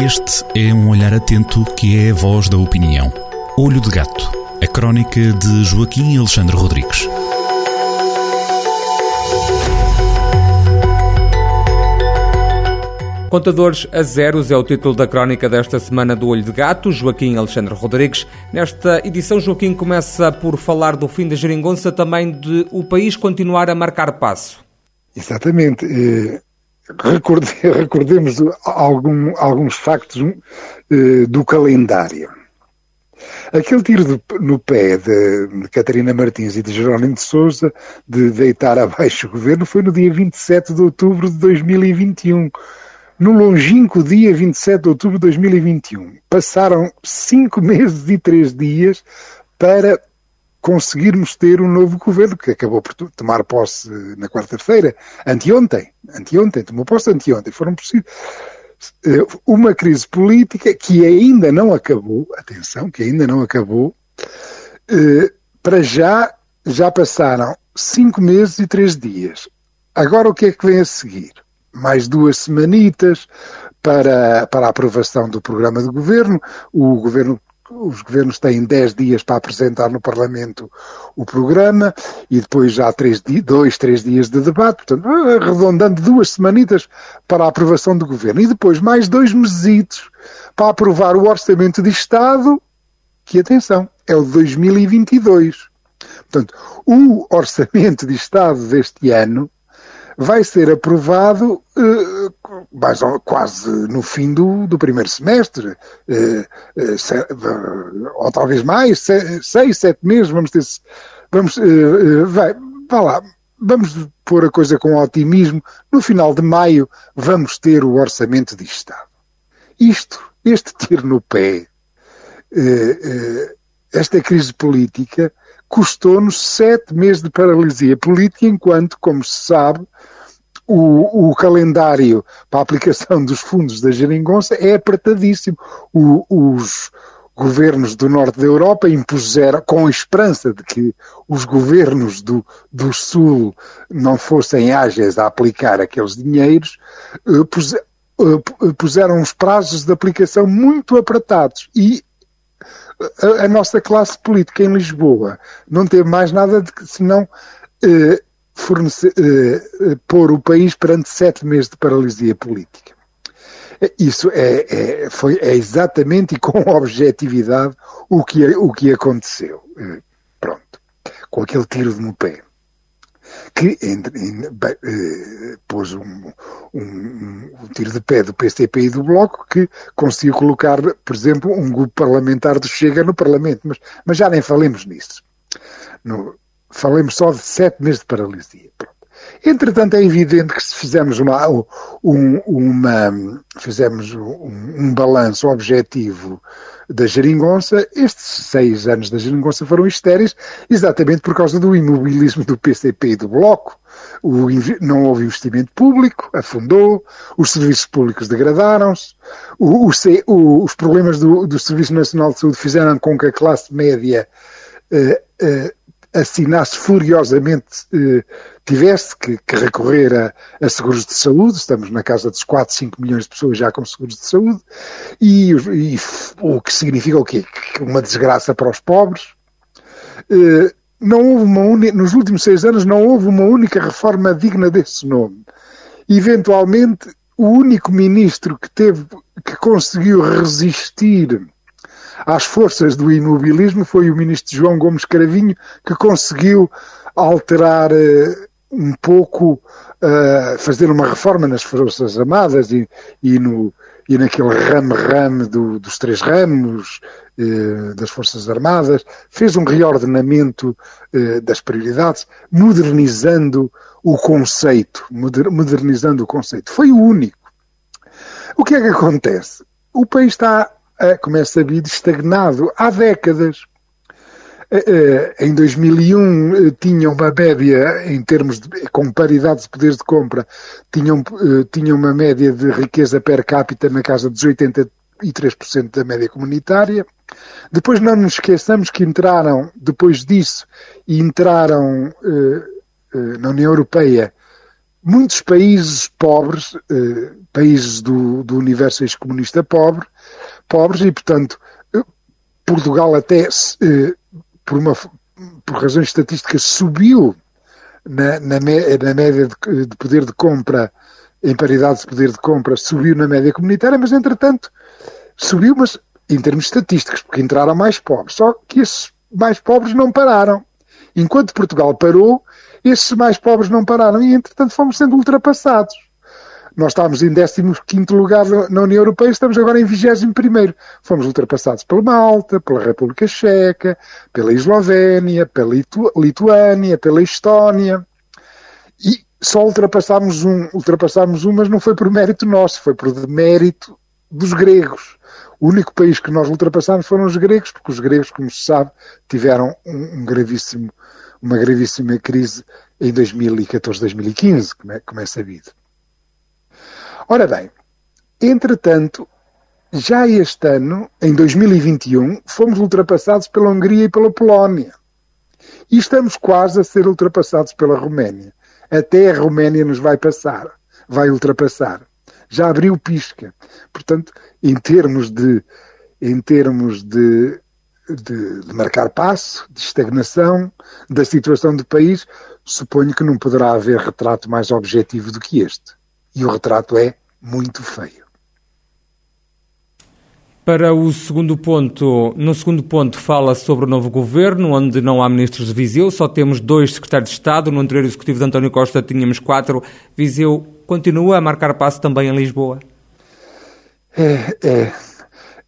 Este é um olhar atento que é a voz da opinião. Olho de Gato, a crónica de Joaquim Alexandre Rodrigues. Contadores a zeros é o título da crónica desta semana do Olho de Gato, Joaquim Alexandre Rodrigues. Nesta edição, Joaquim começa por falar do fim da geringonça, também de o país continuar a marcar passo. Exatamente. Eh, recordemos algum, alguns factos uh, do calendário. Aquele tiro de, no pé de, de, Catarina Martins e de Jerónimo de Souza de deitar abaixo o governo foi no dia 27 de outubro de 2021. No longínquo dia 27 de outubro de 2021. Passaram cinco meses e três dias para conseguirmos ter um novo governo, que acabou por tomar posse na quarta-feira, anteontem, anteontem, tomou posse anteontem, foram possíveis eh, uma crise política que ainda não acabou, atenção, que ainda não acabou, eh, para já, já passaram cinco meses e três dias. Agora o que é que vem a seguir? Mais duas semanitas para, para a aprovação do programa de governo. O governo os governos têm 10 dias para apresentar no Parlamento o programa e depois já três, dois, três dias de debate, portanto, arredondando duas semanitas para a aprovação do governo. E depois mais dois mesitos para aprovar o Orçamento de Estado, que, atenção, é o de 2022. Portanto, o Orçamento de Estado deste ano vai ser aprovado uh, mais, quase no fim do, do primeiro semestre, uh, uh, se, ou talvez mais, se, seis, sete meses, vamos ter, vamos, vai, lá, vamos pôr a coisa com otimismo, no final de maio vamos ter o orçamento de Estado. Isto, este tiro no pé, esta crise política, custou-nos sete meses de paralisia política, enquanto, como se sabe, o, o, calendário para a aplicação dos fundos da geringonça é apertadíssimo. O, os governos do norte da Europa impuseram, com a esperança de que os governos do, do sul não fossem ágeis a aplicar aqueles dinheiros, eh, eh, puseram os prazos de aplicação muito apertados. E a, a nossa classe política em Lisboa não teve mais nada de senão eh, fornecer, uh, pôr o país perante sete meses de paralisia política. Isso é, é, foi, é exatamente e com objetividade o que, o que aconteceu. Uh, pronto. Com aquele tiro no pé. Que entre, em, uh, pôs um, um, um, tiro de pé do PCP e do Bloco que conseguiu colocar, por exemplo, um grupo parlamentar do Chega no Parlamento. Mas, mas já nem falemos nisso. No, falemos só de sete meses de paralisia. Pronto. Entretanto, é evidente que se fizermos uma, um, uma, um, um balanço objetivo da geringonça, estes seis anos da geringonça foram estéreis exatamente por causa do imobilismo do PCP e do Bloco. O, não houve investimento público, afundou, os serviços públicos degradaram-se, os problemas do, do Serviço Nacional de Saúde fizeram com que a classe média uh, uh, assinasse furiosamente, eh, tivesse que, que recorrer a, a, seguros de saúde, estamos na casa dos 4, 5 milhões de pessoas já com seguros de saúde, e, e o que significa o quê? Uma desgraça para os pobres. Eh, não houve uma nos últimos seis anos não houve uma única reforma digna desse nome. Eventualmente, o único ministro que teve, que conseguiu resistir às forças do imobilismo foi o ministro João Gomes Cravinho que conseguiu alterar uh, um pouco, uh, fazer uma reforma nas Forças Armadas e, e, no, e naquele rame-rame do, dos três ramos uh, das Forças Armadas, fez um reordenamento das prioridades, modernizando o conceito, moder, modernizando o conceito. Foi o único. O que é que acontece? O país está como é sabido, estagnado há décadas. Eh, eh, em 2001 eh, tinham uma média, em termos de, com paridade de poderes de compra, tinham, tinham uma média de riqueza per capita na casa dos 83% da média comunitária. Depois não nos esqueçamos que entraram, depois disso, entraram na União Europeia muitos países pobres, países do, do universo ex-comunista pobre, pobres, e portanto eh, Portugal até eh, por, uma, por razões estatísticas subiu na, na, na média de, de, poder de compra, em paridade de poder de compra, subiu na média comunitária, mas entretanto subiu, mas em termos estatísticos, porque entraram mais pobres. Só que esses mais pobres não pararam. Enquanto Portugal parou, esses mais pobres não pararam e, entretanto, fomos sendo ultrapassados. Nós estávamos em 15 lugar na União Europeia, estamos agora em 21. Fomos ultrapassados pela Malta, pela República Checa, pela Eslovénia, pela Litu Lituânia, pela Estónia. E só ultrapassámos um, ultrapassámos um, mas não foi por mérito nosso, foi por mérito dos gregos. O único país que nós ultrapassámos foram os gregos, porque os gregos, como se sabe, tiveram um, um gravíssimo, uma gravíssima crise em 2014, 2015, como é, como é sabido. Ora bem, entretanto, já este ano, em 2021, fomos ultrapassados pela Hungria e pela Polónia. E estamos quase a ser ultrapassados pela Roménia. Até a Roménia nos vai passar, vai ultrapassar já abriu pisca. Portanto, em termos de, em termos de, de, de, marcar passo, de estagnação, da situação do país, suponho que não poderá haver retrato mais objetivo do que este. E o retrato é muito feio. Para o segundo ponto, no segundo ponto fala sobre o novo governo, onde não há ministros de Viseu, só temos dois secretários de Estado. No anterior executivo de António Costa tínhamos quatro. Viseu continua a marcar passo também em Lisboa? É, é.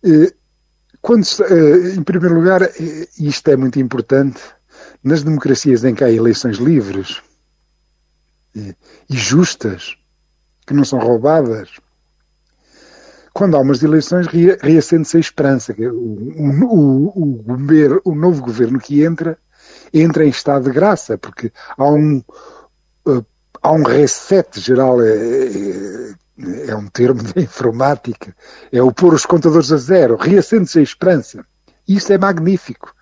é quando, é, em primeiro lugar, é, isto é muito importante, nas democracias em que há eleições livres e justas, que não são roubadas, quando há umas eleições reacende-se a esperança. O, o, o, o novo governo que entra, entra em estado de graça, porque há um uh, há um reset geral, é, é, é, um termo de informática, é o pôr os contadores a zero, reacende-se a esperança. Isso é magnífico.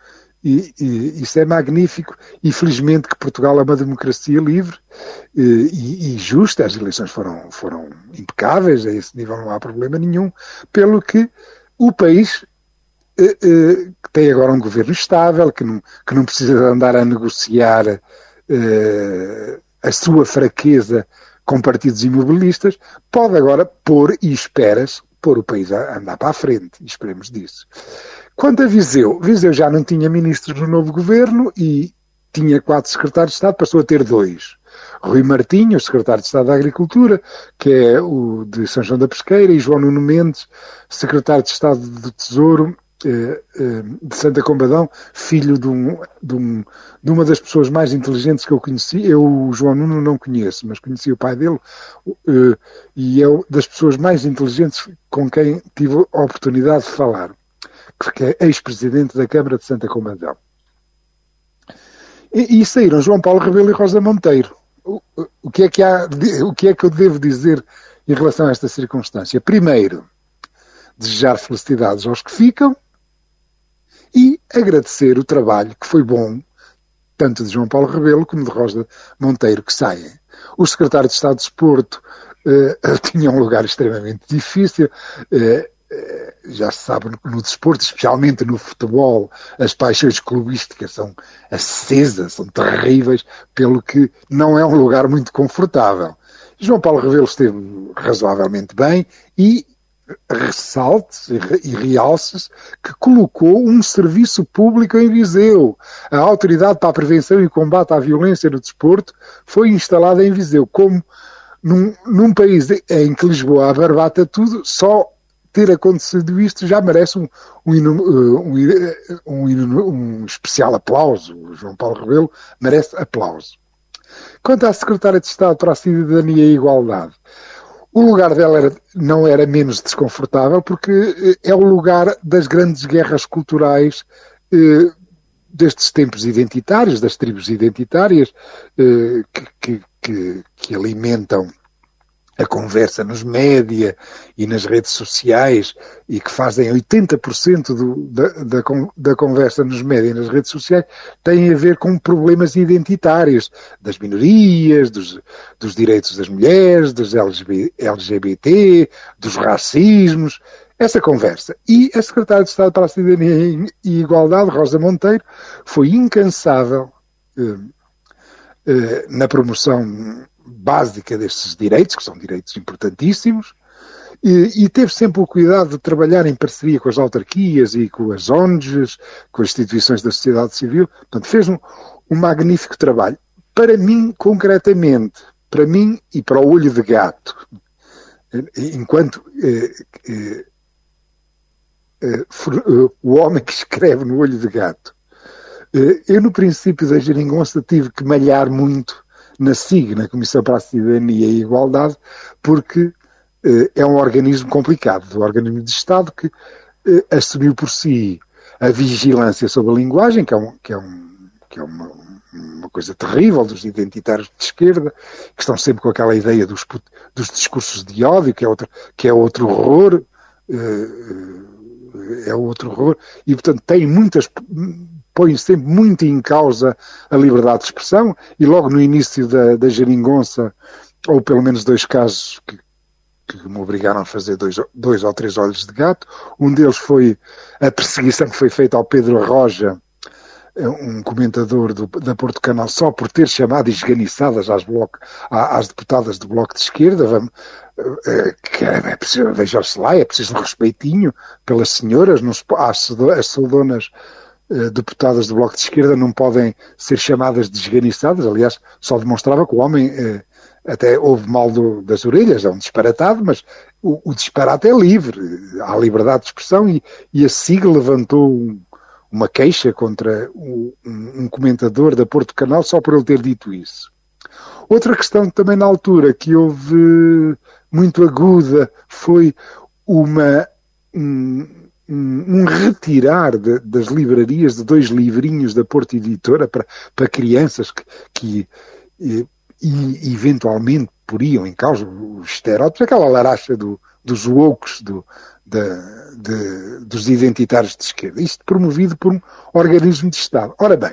E, e, isso é magnífico e felizmente que Portugal é uma democracia livre e, e, justa, as eleições foram, foram impecáveis, a esse nível não há problema nenhum, pelo que o país eh, eh, tem agora um governo estável, que não, que não precisa andar a negociar eh, a sua fraqueza com partidos imobilistas, pode agora pôr e esperas pôr o país a andar para a frente. E esperemos disso. Quanto a Viseu, Viseu já não tinha ministros no novo governo e tinha quatro secretários de Estado, passou a ter dois. Rui Martinho, secretário de Estado da Agricultura, que é o de São João da Pesqueira, e João Nuno Mendes, secretário de Estado do Tesouro eh, eh, de Santa Combadão, filho de, um, de, um, de, uma das pessoas mais inteligentes que eu conheci. Eu, o João Nuno, não conheço, mas conheci o pai dele eh, e é das pessoas mais inteligentes com quem tive a oportunidade de falar, que é ex-presidente da Câmara de Santa Combadão. E, e saíram João Paulo Rebelo e Rosa Monteiro. O, o, que é que há, o que é que eu devo dizer em relação a esta circunstância? Primeiro, desejar felicidades aos que ficam, e agradecer o trabalho que foi bom, tanto de João Paulo Rebelo como de Rosa Monteiro, que saem. O secretário de Estado de Desporto eh, tinha um lugar extremamente difícil. Eh, já se sabe no, no, desporto, especialmente no futebol, as paixões clubísticas são acesas, são terríveis, pelo que não é um lugar muito confortável. João Paulo Rebelo esteve razoavelmente bem e ressalte e realce que colocou um serviço público em Viseu. A Autoridade para a Prevenção e Combate à Violência no Desporto foi instalada em Viseu. Como num, num país em que Lisboa abarbata tudo, só ter acontecido isto já merece um, um, um, um, especial aplauso. O João Paulo Rebelo merece aplauso. Quanto à Secretária de Estado para a Cidadania e a Igualdade, o lugar dela era, não era menos desconfortável porque eh, é o lugar das grandes guerras culturais eh, destes tempos identitários, das tribos identitárias eh, que, que, que, que, alimentam a conversa nos média e nas redes sociais e que fazem 80% do, da, da, da, conversa nos média e nas redes sociais têm a ver com problemas identitários das minorias, dos, dos direitos das mulheres, dos LGBT, dos racismos, essa conversa. E a Secretária de Estado para a Cidadania e Igualdade, Rosa Monteiro, foi incansável eh, eh, na promoção básica destes direitos, que são direitos importantíssimos, e, e, teve sempre o cuidado de trabalhar em parceria com as autarquias e com as ONGs, com as instituições da sociedade civil. Portanto, fez um, um magnífico trabalho. Para mim, concretamente, para mim e para o olho de gato, enquanto eh, eh, eh, o homem que escreve no olho de gato, eh, eu no princípio da geringonça tive que malhar muito na SIG, na Comissão para a Cidadania e a Igualdade, porque eh, é um organismo complicado, um organismo de Estado que eh, assumiu por si a vigilância sobre a linguagem, que é, um, que é, um, que é uma, uma, coisa terrível dos identitários de esquerda, que estão sempre com aquela ideia dos, dos discursos de ódio, que é outro, que é outro horror, eh, é outro horror, e portanto tem muitas põe sempre muito em causa a liberdade de expressão e logo no início da, da geringonça, ou pelo menos dois casos que, que me obrigaram a fazer dois, dois ou três olhos de gato. Um deles foi a perseguição que foi feita ao Pedro Roja, um comentador do, da Porto Canal, só por ter chamado esganiçadas às, bloco, às deputadas do Bloco de Esquerda. Vamos, eh, que é, é preciso, veja-se lá, é preciso respeitinho pelas senhoras, não se, as, as saudonas eh, deputadas do Bloco de Esquerda não podem ser chamadas desganiçadas. Aliás, só demonstrava que o homem eh, até houve mal do, das orelhas, é um disparatado, mas o, o, disparate é livre, há liberdade de expressão e, e a SIG levantou um, uma queixa contra um, um, comentador da Porto Canal só por ele ter dito isso. Outra questão também na altura que houve muito aguda foi uma, um, um, retirar de, das livrarias de dois livrinhos da Porta Editora para, para crianças que, que e, e, eventualmente poriam em causa os estereótipos, aquela laracha do, dos woke, do, de, de, dos identitários de esquerda. Isto promovido por um organismo de Estado. Ora bem,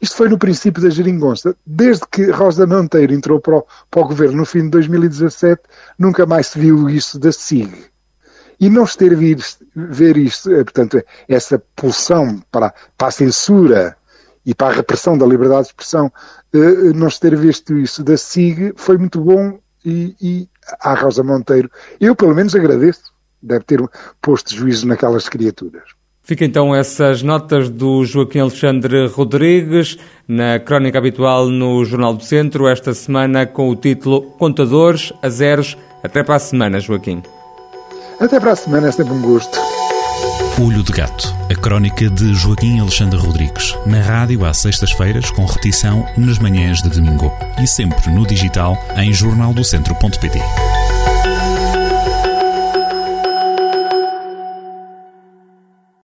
isto foi no princípio da geringonça. Desde que Rosa Monteiro entrou para o, para o governo no fim de 2017, nunca mais se viu isso da SIG. E não se ter vir, ver isto, eh, portanto, essa pulsão para, para a censura e para a repressão da liberdade de expressão, eh, eh, não se ter visto isso da SIG foi muito bom e, e à Rosa Monteiro, eu pelo menos agradeço, deve ter posto juízo naquelas criaturas. Fica então essas notas do Joaquim Alexandre Rodrigues na crónica habitual no Jornal do Centro, esta semana com o título Contadores a Zeros. Até para a semana, Joaquim. Até para a semana, é sempre um gosto. Olho de Gato, a crónica de Joaquim Alexandre Rodrigues, na rádio às sextas-feiras, com repetição nas manhãs de domingo e sempre no digital em jornaldocentro.pt.